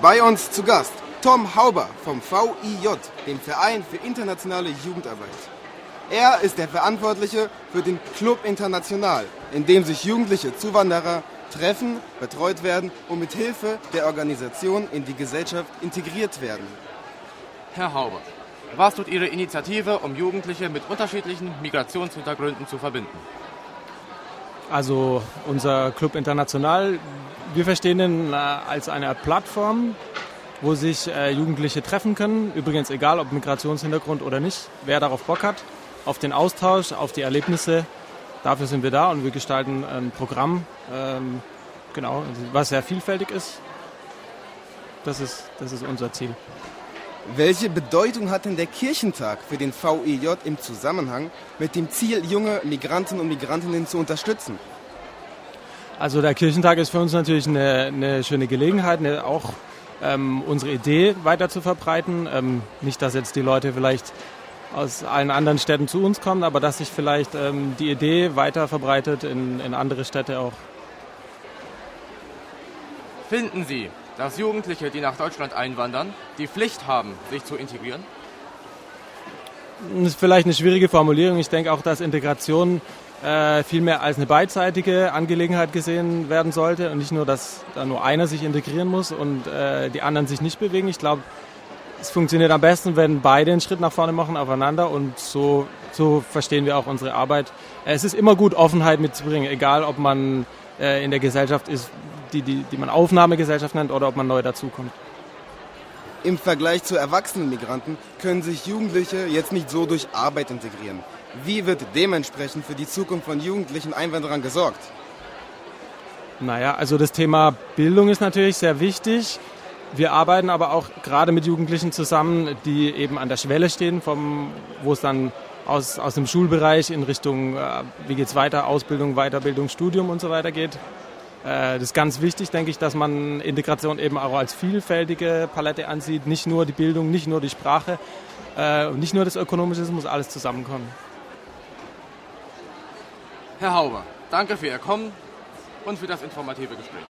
Bei uns zu Gast Tom Hauber vom VIJ, dem Verein für internationale Jugendarbeit. Er ist der Verantwortliche für den Club International, in dem sich jugendliche Zuwanderer treffen, betreut werden und mit Hilfe der Organisation in die Gesellschaft integriert werden. Herr Hauber, was tut Ihre Initiative, um Jugendliche mit unterschiedlichen Migrationshintergründen zu verbinden? Also unser Club International, wir verstehen ihn äh, als eine Plattform, wo sich äh, Jugendliche treffen können. Übrigens egal, ob Migrationshintergrund oder nicht, wer darauf Bock hat, auf den Austausch, auf die Erlebnisse. Dafür sind wir da und wir gestalten ein Programm, ähm, genau, was sehr vielfältig ist. Das ist, das ist unser Ziel. Welche Bedeutung hat denn der Kirchentag für den VEJ im Zusammenhang mit dem Ziel, junge Migranten und Migrantinnen zu unterstützen? Also der Kirchentag ist für uns natürlich eine, eine schöne Gelegenheit, eine, auch ähm, unsere Idee weiter zu verbreiten. Ähm, nicht, dass jetzt die Leute vielleicht aus allen anderen Städten zu uns kommen, aber dass sich vielleicht ähm, die Idee weiter verbreitet in, in andere Städte auch. Finden Sie, dass Jugendliche, die nach Deutschland einwandern, die Pflicht haben, sich zu integrieren? Das ist vielleicht eine schwierige Formulierung. Ich denke auch, dass Integration äh, vielmehr als eine beidseitige Angelegenheit gesehen werden sollte und nicht nur, dass da nur einer sich integrieren muss und äh, die anderen sich nicht bewegen. Ich glaube, es funktioniert am besten, wenn beide einen Schritt nach vorne machen aufeinander und so, so verstehen wir auch unsere Arbeit. Es ist immer gut, Offenheit mitzubringen, egal ob man äh, in der Gesellschaft ist, die, die, die man Aufnahmegesellschaft nennt oder ob man neu dazukommt. Im Vergleich zu erwachsenen Migranten können sich Jugendliche jetzt nicht so durch Arbeit integrieren. Wie wird dementsprechend für die Zukunft von jugendlichen Einwanderern gesorgt? Naja, also das Thema Bildung ist natürlich sehr wichtig. Wir arbeiten aber auch gerade mit Jugendlichen zusammen, die eben an der Schwelle stehen, vom, wo es dann aus, aus dem Schulbereich in Richtung, äh, wie geht es weiter, Ausbildung, Weiterbildung, Studium und so weiter geht. Äh, das ist ganz wichtig, denke ich, dass man Integration eben auch als vielfältige Palette ansieht. Nicht nur die Bildung, nicht nur die Sprache, äh, nicht nur das Ökonomische, es muss alles zusammenkommen. Herr Hauber, danke für Ihr Kommen und für das informative Gespräch.